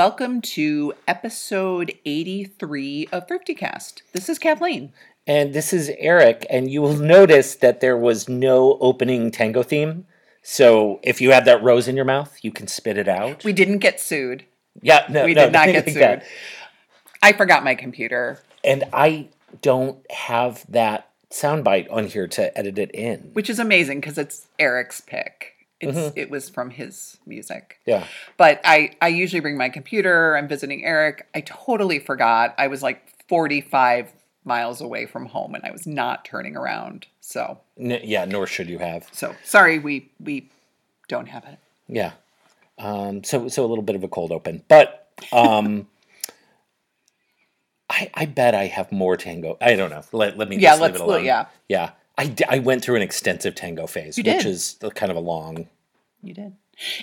Welcome to episode 83 of ThriftyCast. This is Kathleen. And this is Eric, and you will notice that there was no opening tango theme. So if you have that rose in your mouth, you can spit it out. We didn't get sued. Yeah, no, We no, did not get sued. that. I forgot my computer, And I don't have that soundbite on here to edit it in. which is amazing because it's Eric's pick. It's Mm-hmm. it was from his music. Yeah. But I I usually bring my computer. I'm visiting Eric. I totally forgot. I was like 45 miles away from home and I was not turning around. So N- yeah, nor should you have. so sorry we we don't have it. Yeah. Um, so so a little bit of a cold open, but um, I I bet I have more tango. I don't know. Let let me Yeah, just leave let's- it alone. yeah. yeah. I, d- I went through an extensive tango phase, You which did. is kind of a long. You did.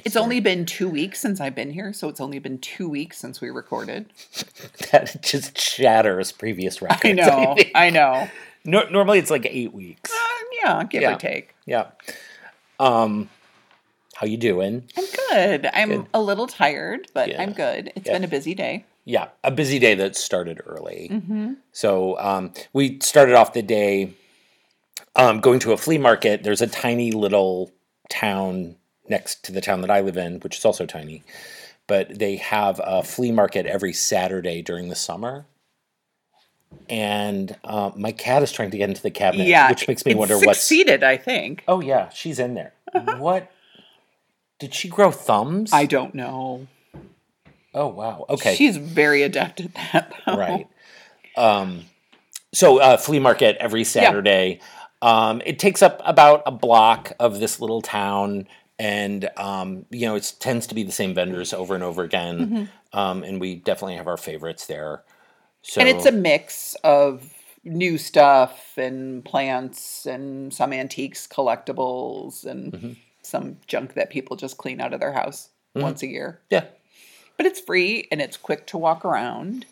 It's only been two weeks since I've been here, so it's only been two weeks since we recorded. That just shatters previous records. I know, think. I know. Nor- normally it's like eight weeks. Uh, yeah, give Yeah. or take. Yeah. Um, how you doing? I'm good. I'm Good. a little tired, but Yeah. I'm good. It's Yeah. been a busy day. Yeah, a busy day that started early. Mm-hmm. So um, we started off the day um, going to a flea market. There's a tiny little town next to the town that I live in, which is also tiny, but they have a flea market every Saturday during the summer. And uh, my cat is trying to get into the cabinet, Yeah, which makes me wonder what's. succeeded. I think. Oh yeah, she's in there. what? Did she grow thumbs? I don't know. Oh wow. Okay. She's very adept at that. Though. right. Um, so uh, flea market every Saturday. Um, it takes up about a block of this little town, and um, you know it tends to be the same vendors over and over again. Um, and we definitely have our favorites there. So Mm-hmm. And it's a mix of new stuff and plants and some antiques, collectibles, and Mm-hmm. some junk that people just clean out of their house once a year. yeah, But it's free and it's quick to walk around.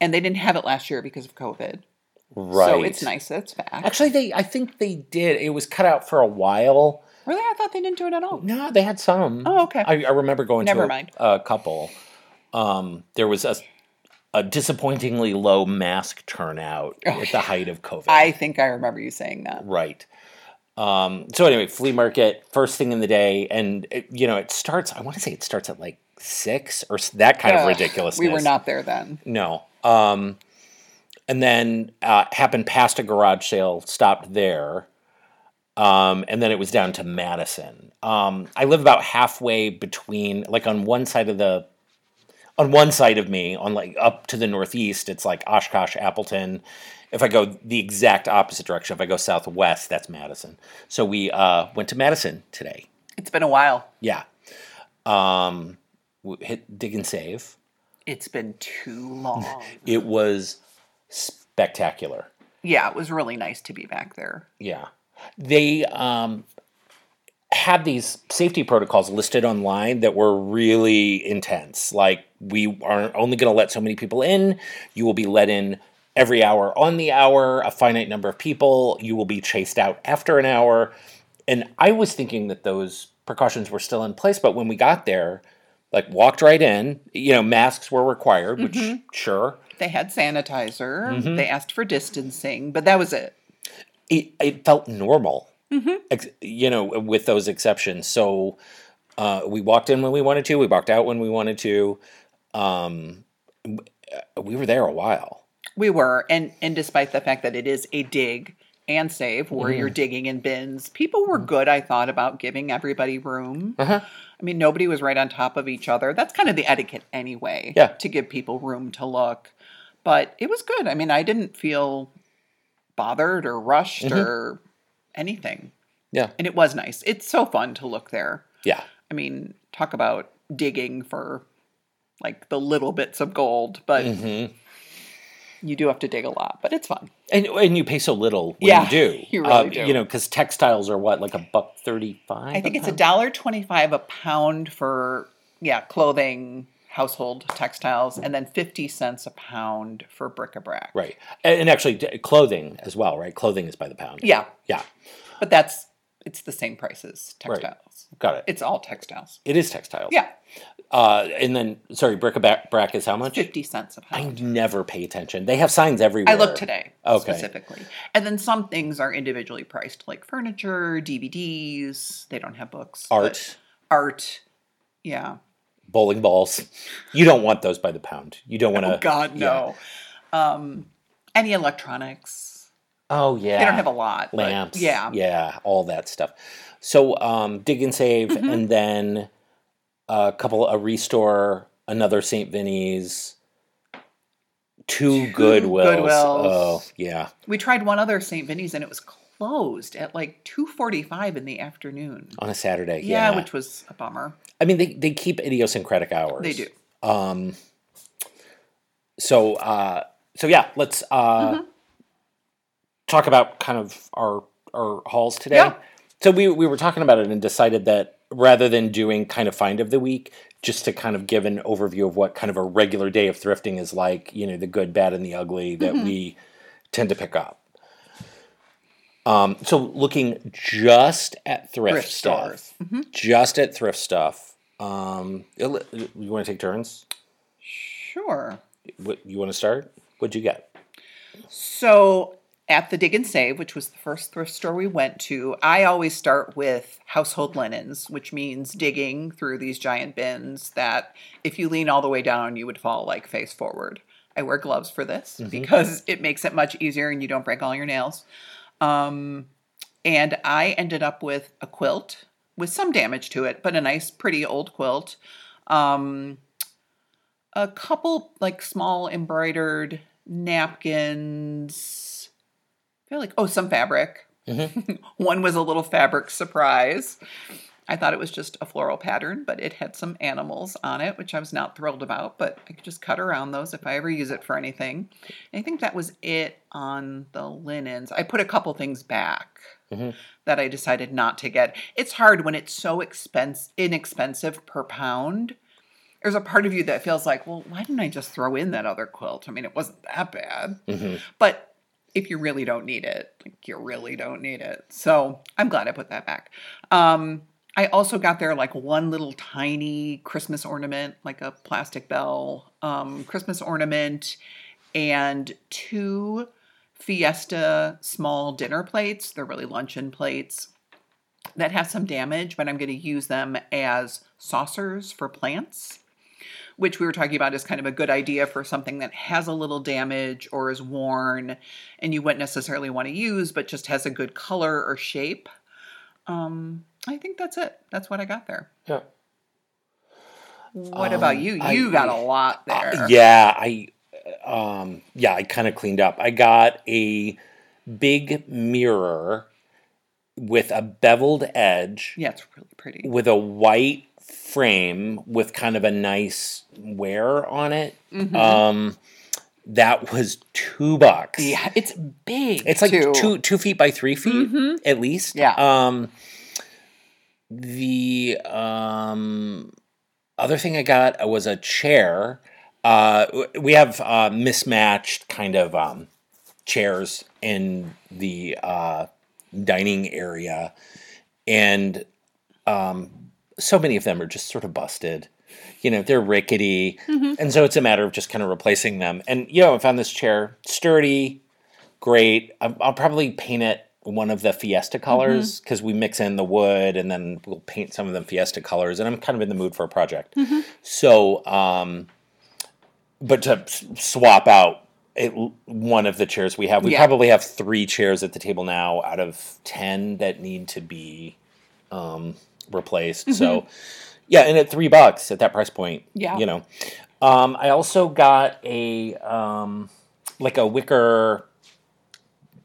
And they didn't have it last year because of COVID. Right. So it's nice that it's back. Actually, they I think they did. It was cut out for a while. really? I thought they didn't do it at all. No, they had some. Oh, okay. I, I remember going Never to a, mind. a couple. Um, there was a, a disappointingly low mask turnout at the height of COVID. I think I remember you saying that. right. Um, so anyway, flea market first thing in the day, and it, you know it starts. I want to say it starts at like six or that kind of ridiculousness. We were not there then. No. Um, and then uh, happened past a garage sale, stopped there. Um, and then it was down to Madison. Um, I live about halfway between, like on one side of the, on one side of me, on like up to the northeast, it's like Oshkosh, Appleton. If I go the exact opposite direction, if I go southwest, that's Madison. So we uh, went to Madison today. It's been a while. Yeah. Um, hit dig and save. It's been too long. It was spectacular. yeah, it was really nice to be back there. Yeah. They um, had these safety protocols listed online that were really intense. Like, we are only going to let so many people in. You will be let in every hour on the hour, a finite number of people. You will be chased out after an hour. And I was thinking that those precautions were still in place, but when we got there, like walked right in, you know, masks were required, which sure. They had sanitizer. Mm-hmm. They asked for distancing, but that was it. it, it felt normal, ex- you know, with those exceptions. So uh, we walked in when we wanted to, we walked out when we wanted to. Um, we were there a while. We were, and and despite the fact that it is a dig and save where you're Mm-hmm. digging in bins, people were good. I thought about giving everybody room. Uh-huh. I mean, nobody was right on top of each other. That's kind of the etiquette anyway. Yeah. To give people room to look, but it was good. I mean, I didn't feel bothered or rushed Mm-hmm. or anything, Yeah, and it was nice. It's so fun to look there. yeah, I mean, talk about digging for like the little bits of gold, but Mm-hmm. you do have to dig a lot, but it's fun. and and you pay so little when Yeah, you do. you really Uh, do. You know, because textiles are what like a buck thirty five. I think it's a dollar twenty-five a pound for yeah clothing, household textiles, and then fifty cents a pound for bric-a-brac. right, and, actually clothing as well. Right, clothing is by the pound. Yeah, yeah, but that's it's the same price as Right. textiles. got it. It's all textiles. It is textiles. Yeah, Uh, and then, sorry, bric-a-brac is how much? 50 cents a pound. I never pay attention. They have signs everywhere. I looked today Okay. specifically. And then some things are individually priced, like furniture, DVDs. They don't have books. Art, Art. Yeah. Bowling balls. You don't want those by the pound. You don't want to. Oh, God, no. Um, any electronics. Oh yeah. They don't have a lot. lamps. yeah. yeah, all that stuff. So um, dig and save, Mm-hmm. and then a couple a restore, another St. Vinny's, two, Two Goodwills. Goodwills. Oh yeah, We tried one other St. Vinny's and it was closed at like 2.45 in the afternoon. on a Saturday. Yeah, Yeah, which was a bummer. I mean they they keep idiosyncratic hours. They do. Um. So uh, so yeah, let's uh, Mm-hmm. talk about kind of our our hauls today. Yeah. So we we were talking about it and decided that rather than doing kind of find of the week, just to kind of give an overview of what kind of a regular day of thrifting is like, you know, the good, bad, and the ugly that Mm-hmm. we tend to pick up. Um, so looking just at thrift, Thrift stuff. Mhm. just at thrift stuff. Um, you want to take turns? Sure. What you want to start? What'd you get? So at the Dig and Save, which was the first thrift store we went to, I always start with household linens, which means digging through these giant bins that if you lean all the way down, you would fall like face forward. I wear gloves for this because it makes it much easier and you don't break all your nails. Um, and I ended up with a quilt with some damage to it, but a nice, pretty old quilt. Um, a couple like small embroidered napkins. Feel like oh, some fabric. One was a little fabric surprise. I thought it was just a floral pattern, but it had some animals on it, which I was not thrilled about. But I could just cut around those if I ever use it for anything. And I think that was it on the linens. I put a couple things back Mhm. that I decided not to get. It's hard when it's so expense inexpensive per pound. There's a part of you that feels like, well, why didn't I just throw in that other quilt? I mean, it wasn't that bad. Mhm. But if you really don't need it, like you really don't need it. So I'm glad I put that back. Um, I also got there like one little tiny Christmas ornament, like a plastic bell um, Christmas ornament, and two Fiesta small dinner plates. They're really luncheon plates that have some damage, but I'm going to use them as saucers for plants which we were talking about is kind of a good idea for something that has a little damage or is worn and you wouldn't necessarily want to use, but just has a good color or shape. Um, I think that's it. That's what I got there. Yeah. What about Um, you? I- You got a lot there. Uh, yeah, I um yeah, I kind of cleaned up. I got a big mirror with a beveled edge Yeah, it's really pretty. with a white frame with kind of a nice wear on it. Mhm. Um that was 2 bucks. yeah, it's big. It's like too. two two feet by three feet Mhm. at least. Yeah. Um, the um, other thing I got was a chair. Uh, we have uh, mismatched kind of um, chairs in the uh, dining area, and um, so many of them are just sort of busted. You know, they're rickety, Mhm. and so it's a matter of just kind of replacing them. And you know, I found this chair sturdy, great. I'll, I'll probably paint it one of the Fiesta colors because we mix in the wood and then we'll paint some of them Fiesta colors. And I'm kind of in the mood for a project. So, um, but to swap out it, one of the chairs we have, we Yeah. probably have three chairs at the table now out of 10 that need to be um, replaced. So, yeah, and at three bucks at that price point, Yeah. you know. Um, I also got a um, like a wicker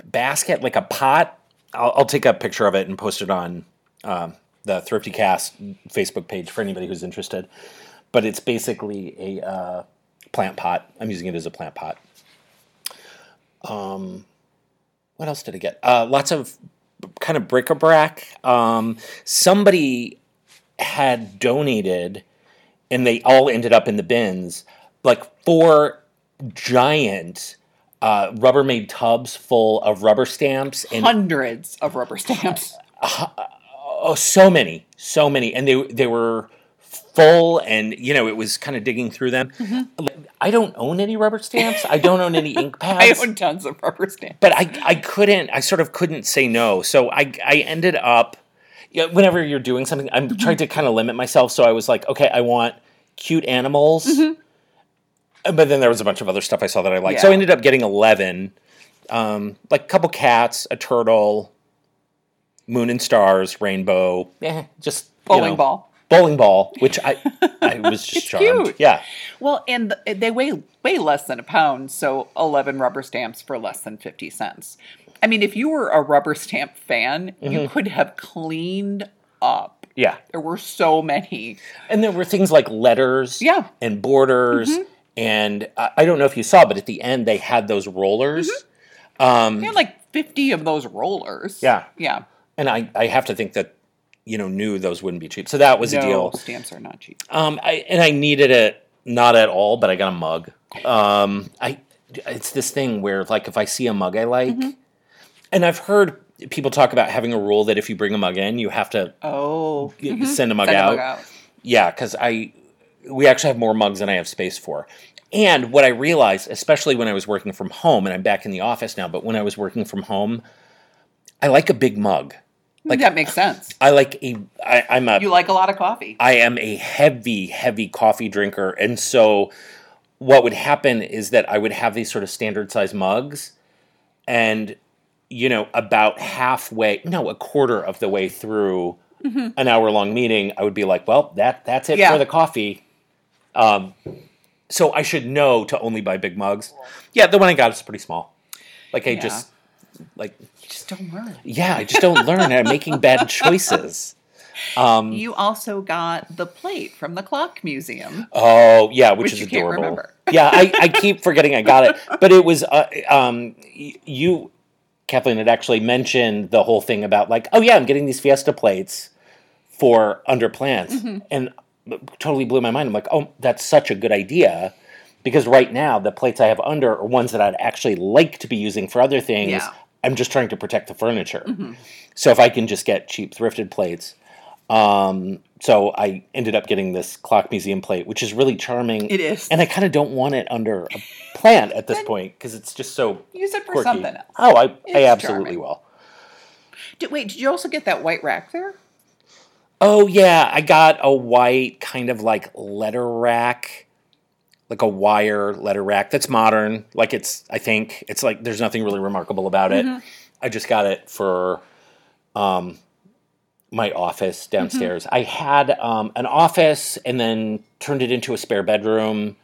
basket, like a pot. I'll, I'll take a picture of it and post it on um, the Thrifty Cast Facebook page for anybody who's interested. But it's basically a uh, plant pot. I'm using it as a plant pot. Um, what else did I get? Uh, lots of kind of bric-a-brac. Um, somebody had donated, and they all ended up in the bins, like four giant uh, Rubbermaid tubs full of rubber stamps and Hundreds of rubber stamps. oh, so many, so many, and they they were full and you know it was kind of digging through them. Mm-hmm. I don't own any rubber stamps. I don't own any ink pads. I own tons of rubber stamps. but I I couldn't I sort of couldn't say no. So I I ended up you know, whenever you're doing something, I'm Mm-hmm. trying to kind of limit myself. So I was like, okay, I want cute animals. Mm-hmm. But then there was a bunch of other stuff I saw that I liked. So I ended up getting 11, um, like a couple cats, a turtle, moon and stars, rainbow, eh, just you Bowling know, ball. Bowling ball, which I I was just charmed. cute. Yeah, Well, and th- they weigh way less than a pound, so 11 rubber stamps for less than 50 cents. I mean, if you were a rubber stamp fan, Mm-hmm. you could have cleaned up. yeah. There were so many. And there were things like letters Yeah. Mm-hmm. and borders. And I, I don't know if you saw, but at the end they had those rollers. Um, They had like 50 of those rollers. Yeah. Yeah. and I, I have to think that, you know, knew those wouldn't be cheap. So that was a deal. stamps are not cheap. Um, I, and I needed it not at all, but I got a mug. Um, I it's this thing where like if I see a mug I like, Mm-hmm. and I've heard people talk about having a rule that if you bring a mug in, you have to Oh. y- send a mug Send a out. mug out. Yeah, because I we actually have more mugs than I have space for. And what I realized, especially when I was working from home, and I'm back in the office now, but when I was working from home, I like a big mug. Like- that makes sense. I like a I, I'm a You like a lot of coffee. I am a heavy, heavy coffee drinker. And so what would happen is that I would have these sort of standard size mugs and you know, about halfway, no, a quarter of the way through an hour long meeting, I would be like, well, that that's it Yeah. for the coffee. Um, so I should know to only buy big mugs. Yeah, the one I got is pretty small. Like I Yeah. just like You just don't learn. yeah, I just don't learn. I'm making bad choices. Um, You also got the plate from the clock museum. Oh yeah, which, Which is adorable. yeah, I, I keep forgetting I got it, but it was uh, um you, Kathleen had actually mentioned the whole thing about like oh yeah I'm getting these Fiesta plates for under plants Mm-hmm. and totally blew my mind. I'm like oh that's such a good idea because right now the plates I have under are ones that I'd actually like to be using for other things. Yeah. I'm just trying to protect the furniture. Mm-hmm. So if I can just get cheap thrifted plates. Um, so I ended up getting this clock museum plate, which is really charming. It is. And I kind of don't want it under a plant at this point because it's just so Use it for quirky. something else. Oh, I, I absolutely charming. will. Did, wait, did you also get that white rack there? Oh yeah, I got a white kind of like letter rack, like a wire letter rack that's modern. Like it's, I think it's like there's nothing really remarkable about it. I just got it for um, my office downstairs. I had um, an office and then turned it into a spare bedroom,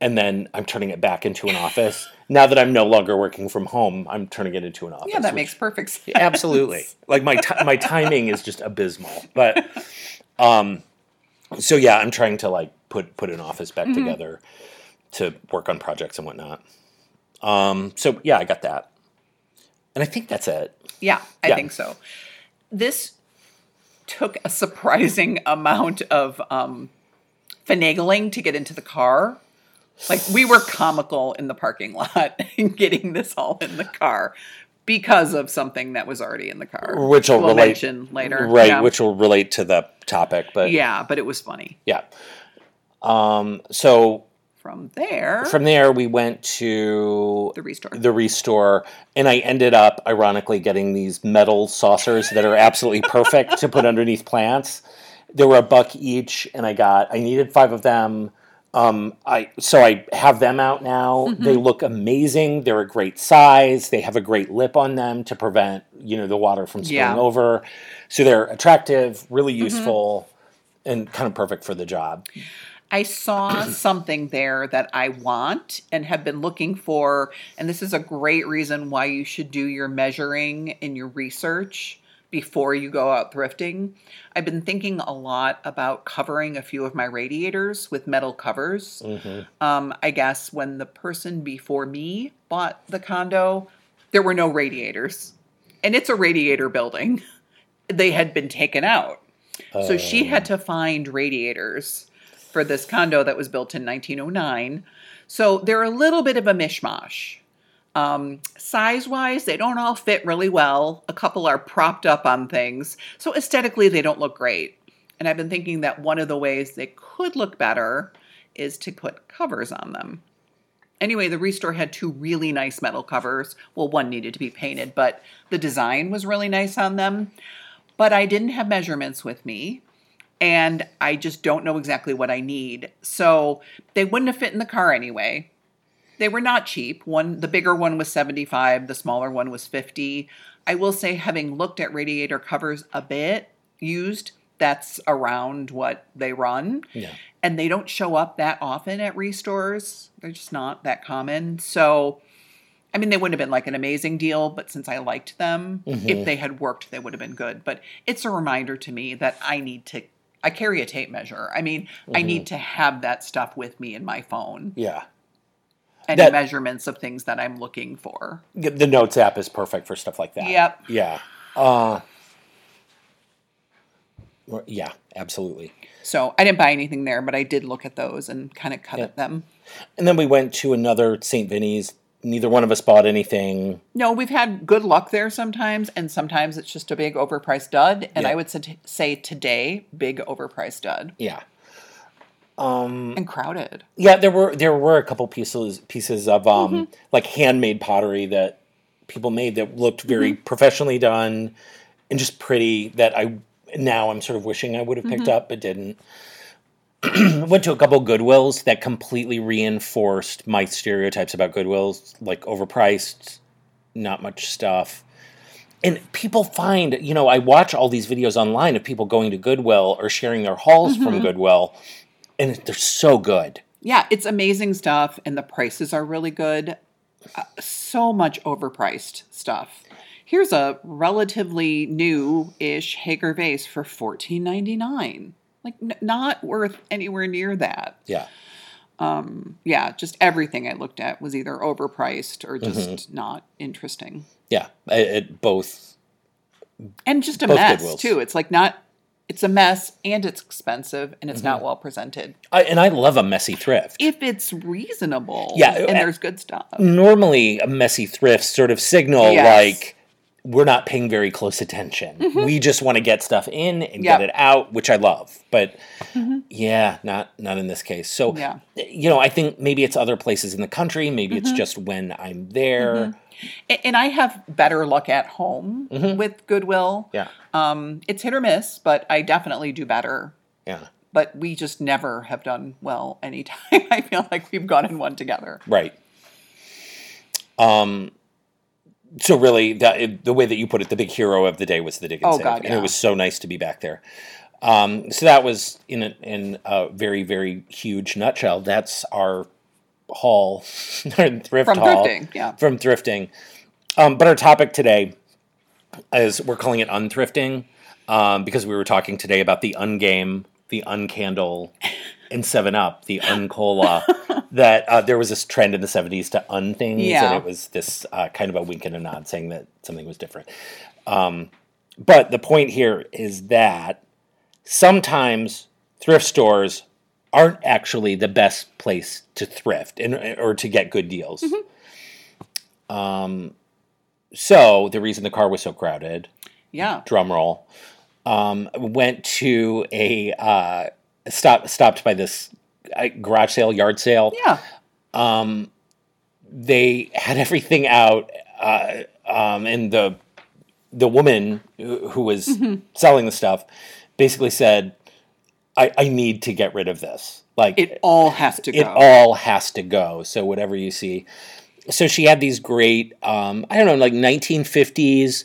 and then I'm turning it back into an office. now that I'm no longer working from home, I'm turning it into an office. Yeah, that makes perfect sense. absolutely like my ti my timing is just abysmal but um so yeah i'm trying to like put put an office back Mm-hmm. together to work on projects and whatnot um so yeah i got that and i think that's it Yeah, I Yeah. think so. This took a surprising amount of um, finagling to get into the car. Like we were comical in the parking lot in getting this all in the car because of something that was already in the car, Which will we'll relate- mention later. right Yeah. which will relate to the topic but yeah, yeah, but it was funny. Um so From there, from there we went to the restore. the restore and i ended up ironically getting these metal saucers that are absolutely perfect to put underneath plants they were a buck each and i got i needed five of them um, I so I have them out now. Mm-hmm. They look amazing. They're a great size. They have a great lip on them to prevent you know the water from spilling Yeah. Mm-hmm. over. So they're attractive, really useful, and kind of perfect for the job. I saw something there that I want and have been looking for. And this is a great reason why you should do your measuring and your research before you go out thrifting. I've been thinking a lot about covering a few of my radiators with metal covers. Um, I guess when the person before me bought the condo, there were no radiators. And it's a radiator building. They had been taken out. So she had to find radiators for this condo that was built in 1909. So they're a little bit of a mishmash. Um, size wise, they don't all fit really well. A couple are propped up on things. So aesthetically, they don't look great. And I've been thinking that one of the ways they could look better is to put covers on them. Anyway, the Restore had two really nice metal covers. Well, one needed to be painted, but the design was really nice on them. But I didn't have measurements with me, and I just don't know exactly what I need. So they wouldn't have fit in the car anyway. They were not cheap. One the bigger one was 75, the smaller one was 50. I will say having looked at radiator covers a bit used, that's around what they run. Yeah. And they don't show up that often at restores. They're just not that common. So I mean, they wouldn't have been like an amazing deal, but since I liked them, if mm-hmm. they had worked, they would have been good. But it's a reminder to me that I need to, I carry a tape measure. I mean, I need to have that stuff with me in my phone. Yeah. Any That- measurements of things that I'm looking for. The Notes app is perfect for stuff like that. Yep. Yeah. Uh, yeah, absolutely. So I didn't buy anything there, but I did look at those and kind of cut Yeah. them. And then we went to another St. Vinny's. Neither one of us bought anything. No, we've had good luck there sometimes, and sometimes it's just a big overpriced dud. And Yeah. I would say- today, big overpriced dud Yeah. Um, and crowded. Yeah, there were there were a couple pieces pieces of um Mm-hmm. like handmade pottery that people made that looked very Mm-hmm. professionally done and just pretty that I now I'm sort of wishing I would have picked Mm-hmm. up but didn't. Went to a couple Goodwills that completely reinforced my stereotypes about Goodwills, like overpriced, not much stuff. And people find, you know, I watch all these videos online of people going to Goodwill or sharing their hauls from Mm-hmm. Goodwill, and they're so good. Yeah, it's amazing stuff, and the prices are really good. Uh, so much overpriced stuff. Here's a relatively new-ish Haeger vase for fourteen ninety nine. Like n- not worth anywhere near that. Yeah. Yeah, just everything I looked at was either overpriced or just Mm-hmm. not interesting, Yeah, it, it both. and just a mess Goodwills. too. It's like not. It's a mess and it's expensive and it's Mm-hmm. not well presented. I, and I love a messy thrift. If it's reasonable, Yeah, and uh, there's good stuff. Normally, a messy thrift sort of signal Yes. like we're not paying very close attention. We just want to get stuff in and Mm-hmm. Yep. get it out, which I love. But yeah, not not in this case. So Yeah. you know, I think maybe it's other places in the country. Maybe Mm-hmm. it's just when I'm there. A- And I have better luck at home with Goodwill. Yeah, Um, it's hit or miss, but I definitely do better. yeah, But we just never have done well anytime. I feel like we've gone in one together. right. Um. So really, the the way that you put it, the big hero of the day was the Dickens. and Oh, God, and yeah. it was so nice to be back there. Um, so that was in a, in a very very huge nutshell. That's our haul, our thrift From haul thrifting, yeah. from thrifting. Um, but our topic today is we're calling it unthrifting um, because we were talking today about the ungame, the uncandle, and Seven Up, the uncola. that uh, there was this trend in the seventies to un things, Yeah. and it was this uh, kind of a wink and a nod saying that something was different. Um, but the point here is that sometimes thrift stores aren't actually the best place to thrift and or to get good deals. Um, so the reason the car was so crowded, Yeah. drum roll, um, went to a uh, stop stopped by this garage sale, yard sale. Yeah. They had everything out, uh, um, and the the woman who who was selling the stuff basically said, "I, I need to get rid of this. Like It all has to go. it all has to go. So whatever you see. So she had these great, um, I don't know, like 1950s,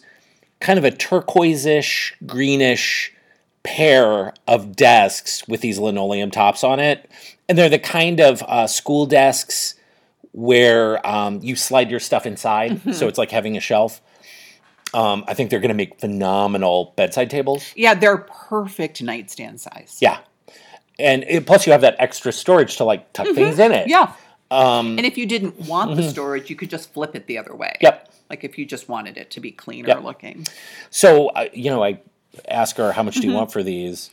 kind of a turquoise-ish, greenish pair of desks with these linoleum tops on it, and they're the kind of uh, school desks where um, you slide your stuff inside, so it's like having a shelf. Um, I think they're going to make phenomenal bedside tables. yeah, they're perfect nightstand size. Yeah, and it, plus you have that extra storage to like tuck things in it. Yeah. and if you didn't want mm-hmm. the storage, you could just flip it the other way. Yep. Like if you just wanted it to be cleaner Yep. looking. So, uh, you know, I ask her, how much Mm-hmm. do you want for these?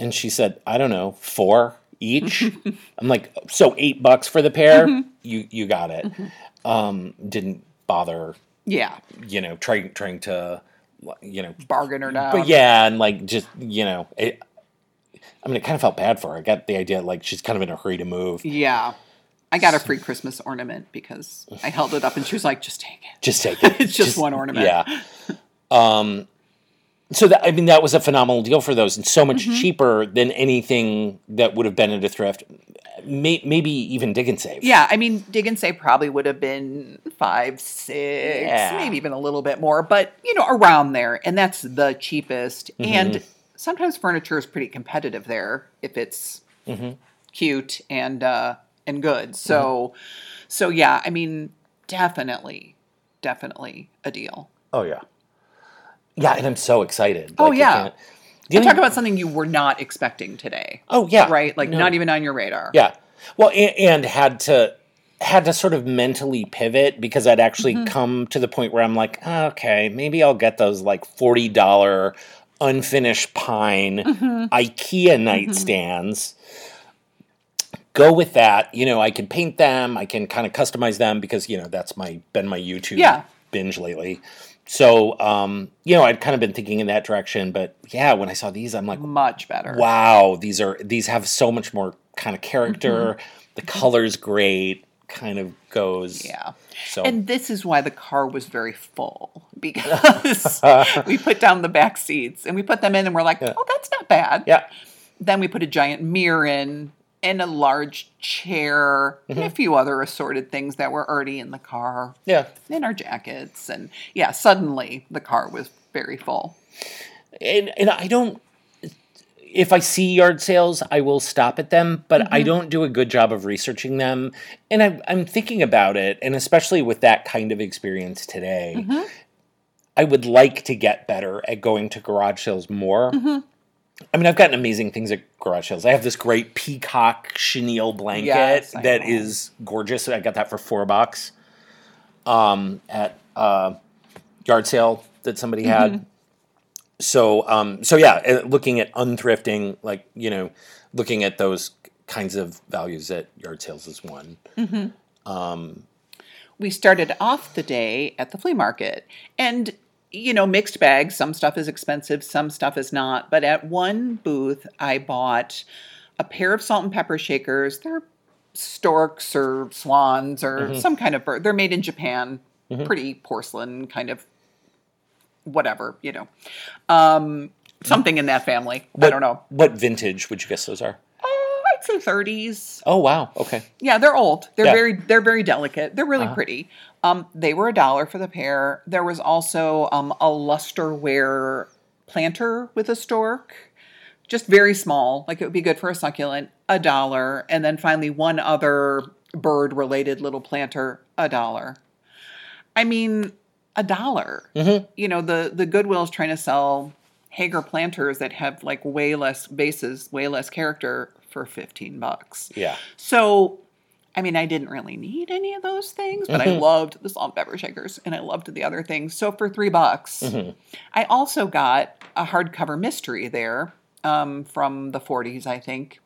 And she said, I don't know, four each. I'm like, so eight bucks for the pair? Mm-hmm. You you got it. Um, didn't bother, Yeah. you know, trying trying to, you know, Bargain or not. but yeah, and like just you know, it, I mean, it kind of felt bad for her. I got the idea like she's kind of in a hurry to move. Yeah. I got a free Christmas ornament because I held it up and she was like, just take it. Just take it. It's just one ornament. Yeah. Um, so that I mean that was a phenomenal deal for those, and so much Mm-hmm. cheaper than anything that would have been at a thrift. May, maybe even dig and save. Yeah, I mean, Dig and Save probably would have been five, six, Yeah. maybe even a little bit more, but you know, around there, and that's the cheapest. Mm-hmm. And sometimes furniture is pretty competitive there if it's Mm-hmm. cute and uh, and good. So, so yeah, I mean, definitely, definitely a deal. Oh yeah. Yeah, and I'm so excited. Oh, Like, you yeah. can't- Talk only- about something you were not expecting today, oh yeah. right? Like No. not even on your radar. Yeah. Well, and, and had to had to sort of mentally pivot because I'd actually Mm-hmm. come to the point where I'm like, okay, maybe I'll get those like forty dollar unfinished pine Mm-hmm. IKEA nightstands. Go with that. You know, I can paint them. I can kind of customize them because you know that's my been my YouTube Yeah. binge lately. So, um, you know, I'd kind of been thinking in that direction, but yeah, when I saw these, I'm like, Much better. wow, these are these have so much more kind of character. Mm-hmm. The color's great. Kind of goes. Yeah. So And this is why the car was very full because we put down the back seats and we put them in and we're like, oh, that's not bad. yeah, Then we put a giant mirror in and a large chair Mm-hmm. and a few other assorted things that were already in the car yeah. and our jackets. And yeah, suddenly the car was very full. And and I don't. If I see yard sales, I will stop at them, but Mm-hmm. I don't do a good job of researching them. And I'm I'm thinking about it, and especially with that kind of experience today, Mm-hmm. I would like to get better at going to garage sales more. Mm-hmm. I mean, I've gotten amazing things at garage sales. I have this great peacock chenille blanket Yes, that know. is gorgeous. I got that for four bucks um, at uh, yard sale that somebody Mm-hmm. had. So, um, so yeah, uh, looking at unthrifting, like you know, looking at those kinds of values at yard sales is one. we started off the day at the flea market and you know mixed bags. Some stuff is expensive some stuff is not. But at one booth i bought a pair of salt and pepper shakers. They're storks or swans or some kind of bird. They're made in japan. Pretty porcelain kind of whatever you know. Um, something in that family. I don't know. What vintage would you guess those are? Oh, i'd 30s Oh wow, okay. yeah, they're old. They're Yeah. Uh-huh. very they're very delicate. They're really pretty. Um, they were a dollar for the pair. There was also um, a lusterware planter with a stork, just very small, like it would be good for a succulent. A dollar, and then finally one other bird related little planter, a dollar. I mean, a dollar. Mm-hmm. You know, the the Goodwill is trying to sell Haeger planters that have like way less bases, way less character for fifteen bucks. Yeah. So, I mean, I didn't really need any of those things, but I loved the salt and pepper shakers and I loved the other things. So for three bucks, I also got a hardcover mystery there um, from the 40s, I think.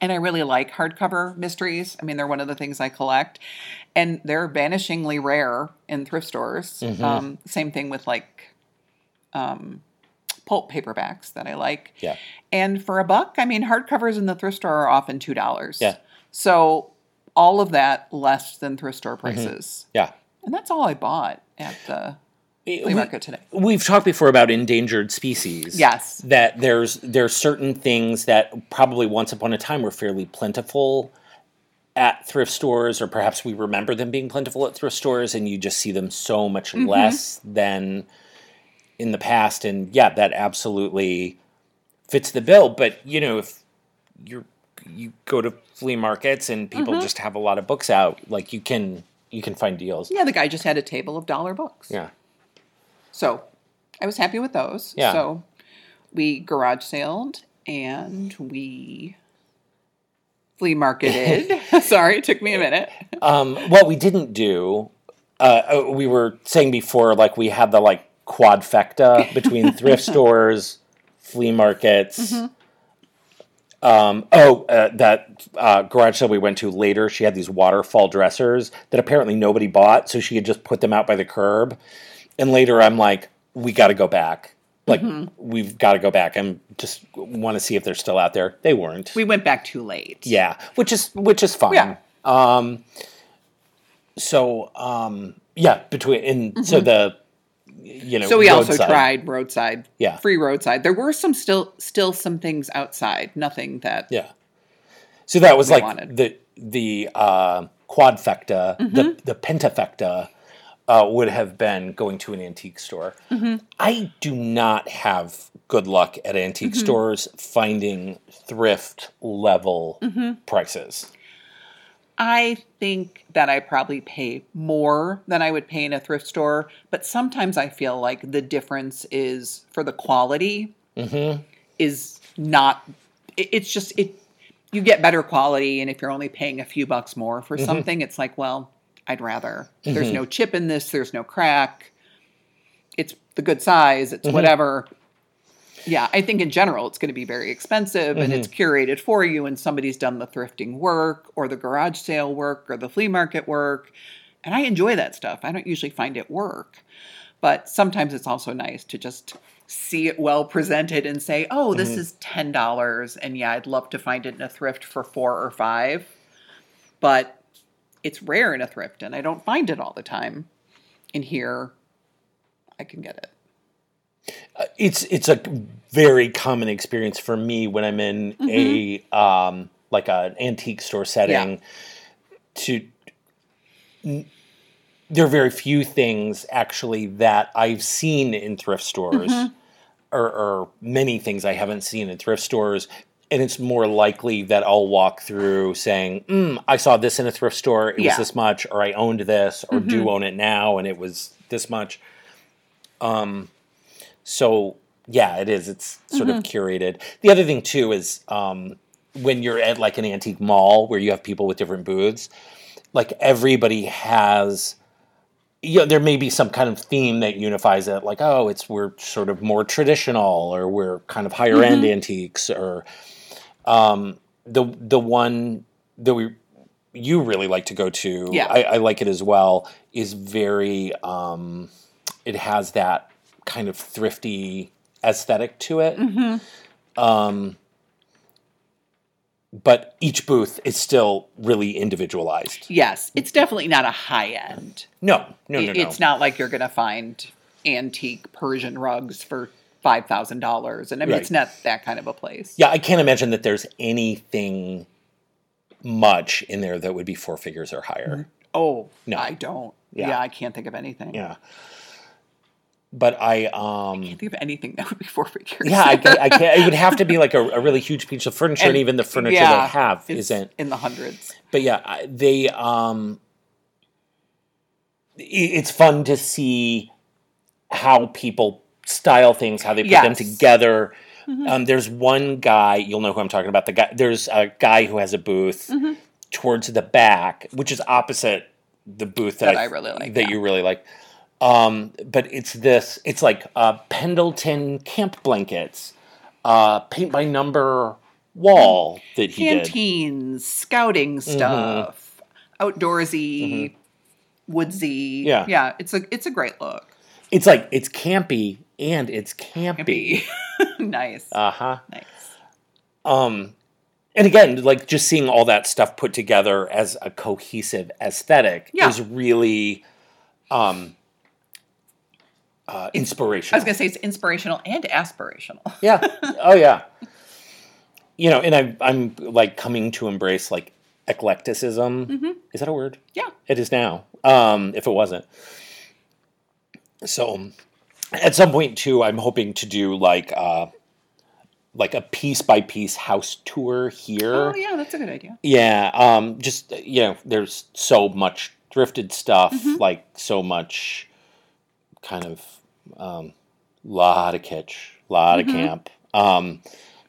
And I really like hardcover mysteries. I mean, they're one of the things I collect, and they're vanishingly rare in thrift stores. Um, same thing with like um, pulp paperbacks that I like. Yeah. And for a buck, I mean, hardcovers in the thrift store are often two dollars. Yeah. So all of that less than thrift store Mm-hmm. prices, Yeah. and that's all I bought at the flea market today. We've talked before about endangered species. Yes. That there's there's certain things that probably once upon a time were fairly plentiful at thrift stores, or perhaps we remember them being plentiful at thrift stores, and you just see them so much Mm-hmm. less than in the past. And yeah, that absolutely fits the bill. But you know, if you're you go to flea markets and people Mm-hmm. just have a lot of books out, like you can you can find deals. Yeah, the guy just had a table of dollar books. Yeah. So I was happy with those. Yeah. So we garage sailed and we flea marketed. Sorry, it took me a minute. Um, what we didn't do, uh, uh, we were saying before, like we had the like quadfecta between thrift stores, flea markets. Um, oh, uh, that uh, garage sale we went to later, she had these waterfall dressers that apparently nobody bought, so she had just put them out by the curb. And later, I'm like, we got to go back Like we've got to go back. I'm just want to see if they're still out there. They weren't. We went back too late. yeah, which is which is fine. Yeah. Um. So um. Yeah. Between and so the you know. So we also tried roadside. Yeah. Free roadside. There were some still still some things outside. Nothing that Yeah. So that was like wanted. the the uh, quadfecta, Mm-hmm. the the pentafecta uh, would have been going to an antique store. Mm-hmm. I do not have good luck at antique Mm-hmm. stores finding thrift level Mm-hmm. prices. I think that I probably pay more than I would pay in a thrift store, but sometimes I feel like the difference is for the quality Mm-hmm. is not. it- It's just it. You get better quality, and if you're only paying a few bucks more Mm-hmm. for something, it's like, well, I'd rather. There's no chip in this. There's no crack. It's the good size. Mm-hmm. It's whatever. Yeah, I think in general it's going to be very expensive and Mm-hmm. it's curated for you and somebody's done the thrifting work or the garage sale work or the flea market work. And I enjoy that stuff. I don't usually find it work. But sometimes it's also nice to just see it well presented and say, "Oh, this Mm-hmm. is $10 and yeah, I'd love to find it in a thrift for 4 or 5." But it's rare in a thrift and I don't find it all the time. In here I can get it. It's it's a very common experience for me when I'm in a um, like an antique store setting. To n- there are very few things actually that I've seen in thrift stores, or, or many things I haven't seen in thrift stores. And it's more likely that I'll walk through saying, mm, "I saw this in a thrift store. It was this much," or "I owned this," or "Do own it now, and it was this much." So yeah, it is. It's sort of curated. The other thing too is um, when you're at like an antique mall where you have people with different booths, like everybody has. You know, there may be some kind of theme that unifies it, like oh, it's we're sort of more traditional, or we're kind of higher end antiques, or um, the the one that we you really like to go to, Yeah. I, I like it as well. Is very um, it has that kind of thrifty aesthetic to it. Um, but each booth is still really individualized. Yes, it's definitely not a high end. No, no, no, no. It's not like you're going to find antique Persian rugs for five thousand dollars, and I mean Right. it's not that kind of a place. Yeah, I can't imagine that there's anything much in there that would be four figures or higher. Oh No. I don't. Yeah. Yeah. I can't think of anything. Yeah. But I, um, can't Think of anything that would be four figures. yeah, I, ca- I can't. It would have to be like a, a really huge piece of furniture, and, And- even the furniture yeah, they have isn't. in the hundreds. But yeah, I- they. Um, i- it's fun to see how people style things, how they put them Yes. together. Um, there's one guy you'll know who I'm talking about. The guy there's a guy who has a booth towards the back, which is opposite the booth that, That I really like, That yeah. you really like. Um, but it's this. It's like uh, Pendleton camp blankets, uh, paint by number wall that he did. Canteens, scouting stuff, outdoorsy, woodsy. Yeah. yeah. It's a it's a great look. It's like it's campy and it's campy. Be nice, Uh huh. nice. Um, and again, like just seeing all that stuff put together as a cohesive aesthetic Yeah. is really um, uh, I was gonna say it's inspirational and aspirational. yeah. Oh yeah. You know, and I'm I'm like coming to embrace like eclecticism. Mm-hmm. Is that a word? Yeah. It is now. Um, if it wasn't. So at some point too, I'm hoping to do like uh like a piece by piece house tour here. Oh yeah, that's a good idea. Yeah, um, just you know, there's so much drifted stuff, Mm-hmm. like so much kind of um, lot of kitsch, lot Mm-hmm. of camp. Um,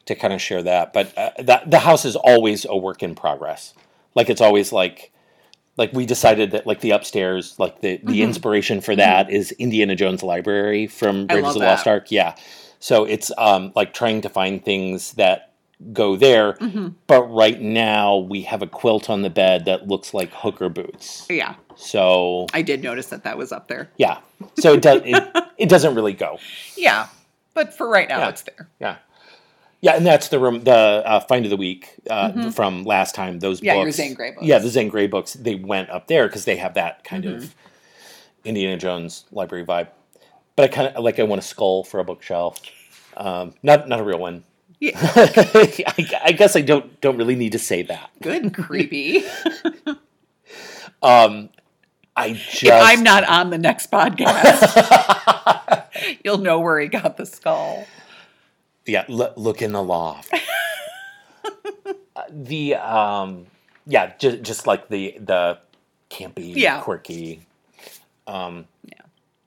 to kind of share that, but uh, that the house is always a work in progress. Like it's always like, like we decided that like the upstairs, like the the inspiration for that is Indiana Jones Library from Mm-hmm. Raiders of the Lost. Ark. Yeah, so it's um like trying to find things that go there. Mm-hmm. But right now we have a quilt on the bed that looks like hooker boots. Yeah, So I did notice that that was up there. yeah, so it does it, it doesn't really go. Yeah, But for right now, Yeah. it's there. Yeah. Yeah, and that's the room, the uh, find of the week uh, from last time. Those Mm-hmm. Yeah, your books, Zane Grey books. Yeah, the Zane Grey books. They went up there because they have that kind Mm-hmm. of Indiana Jones library vibe. But I kind of like. I want a skull for a bookshelf. Um, not not a real one. Yeah. I, I guess I don't don't really need to say that. Good and creepy. Um, I just if I'm not on the next podcast, you'll know where he got the skull. yeah l- look in the loft Uh, the um yeah just just like the the campy Yeah. quirky um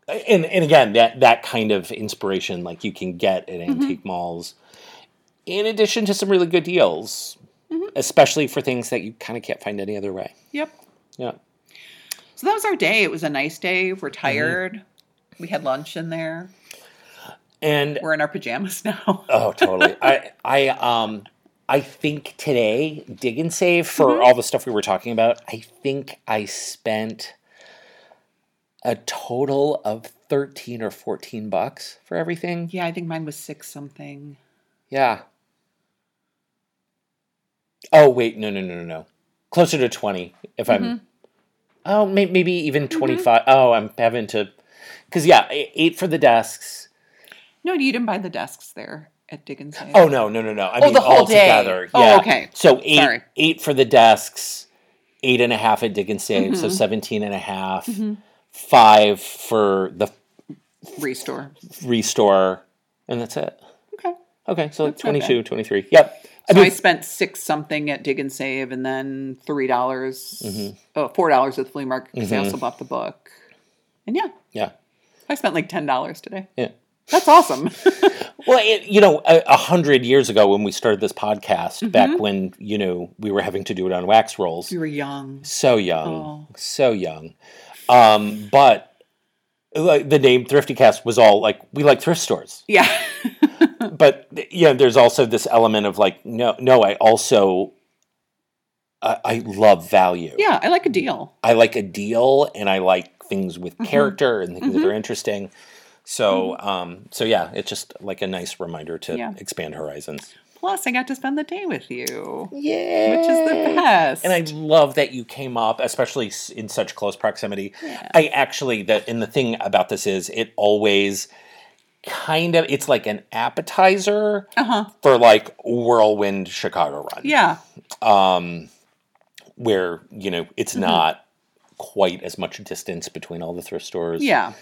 and and again that that kind of inspiration like you can get at Mm-hmm. antique malls in addition to some really good deals Mm-hmm. especially for things that you kind of can't find any other way Yep. yeah So that was our day. It was a nice day. We're Mm-hmm. tired. We had lunch in there. and We're in our pajamas now. Oh, totally. I I um I think today dig and save for Mm-hmm. all the stuff we were talking about. I think I spent a total of 13 or 14 bucks for everything. yeah, I think mine was six something. Yeah. Oh, wait, no no no no no. Closer to 20 if I'm Mm-hmm. Oh, may, maybe even 25. Oh, I'm having to cuz yeah, e- 8 for the desks. No, you didn't buy the desks there at and Oh no, no, no, no. I Oh, mean the whole all day. together. Oh, Yeah. okay. So eight Sorry. eight for the desks, eight and a half at and Save, Mm-hmm. so 17 and a half. Five for the Restore. restore, and that's it. Okay. Okay, so That's not 22, 23. Yep. I So I mean, spent six something at Dig and Save, and then three dollars, Mm-hmm. oh, four dollars at the flea market because I also bought the book. And yeah, yeah. I spent like ten dollars today. Yeah. That's awesome. Well, it, you know, a, a hundred years ago when we started this podcast, Mm-hmm. back when you know we were having to do it on wax rolls, we were young. so young, Oh. so young. Um, but like the name Thrifty Cast was all like we like thrift stores. Yeah. but you know, there's also this element of like, no, no, I also, I, I love value. yeah, I like a deal. I like a deal, and I like things with Mm-hmm. character and things that are interesting. So, um, so yeah, it's just like a nice reminder to Yeah. expand horizons. Plus, I got to spend the day with you, Yeah, which is the best. And I love that you came up, especially in such close proximity. Yeah. I actually that and the thing about this is it always kind of it's like an appetizer uh huh. for like whirlwind Chicago run. Yeah. Um where, you know, it's Mm-hmm. not quite as much distance between all the thrift stores. Yeah.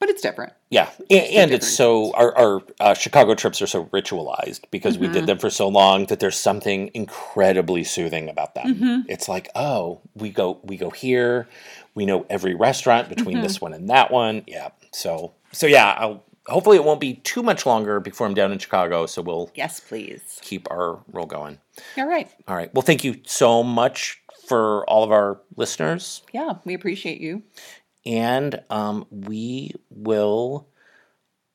But it's different. Yeah, and, and it's so our, our uh, Chicago trips are so ritualized because we Mm-hmm. did them for so long that there's something incredibly soothing about them. Mm-hmm. It's like, oh, we go we go here, we know every restaurant between Mm-hmm. this one and that one. Yeah, so so yeah, I'll, hopefully it won't be too much longer before I'm down in Chicago. So we'll Yes, please. keep our roll going. All right. All right. Well, thank you so much for all of our listeners, Yeah, we appreciate you. And um, we will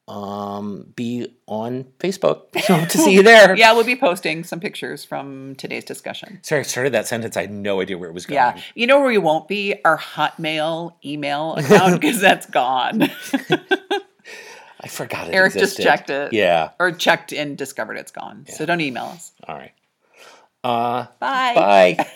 um, be on Facebook. So to see you there. Yeah, we'll be posting some pictures from today's discussion. Sorry, I started that sentence. I had no idea where it was going. Yeah. You know where we won't be? Our Hotmail email account because that's gone. I forgot it. Eric just checked it. Yeah. or checked and discovered it's gone. So don't email us. All right. Uh, Bye. bye.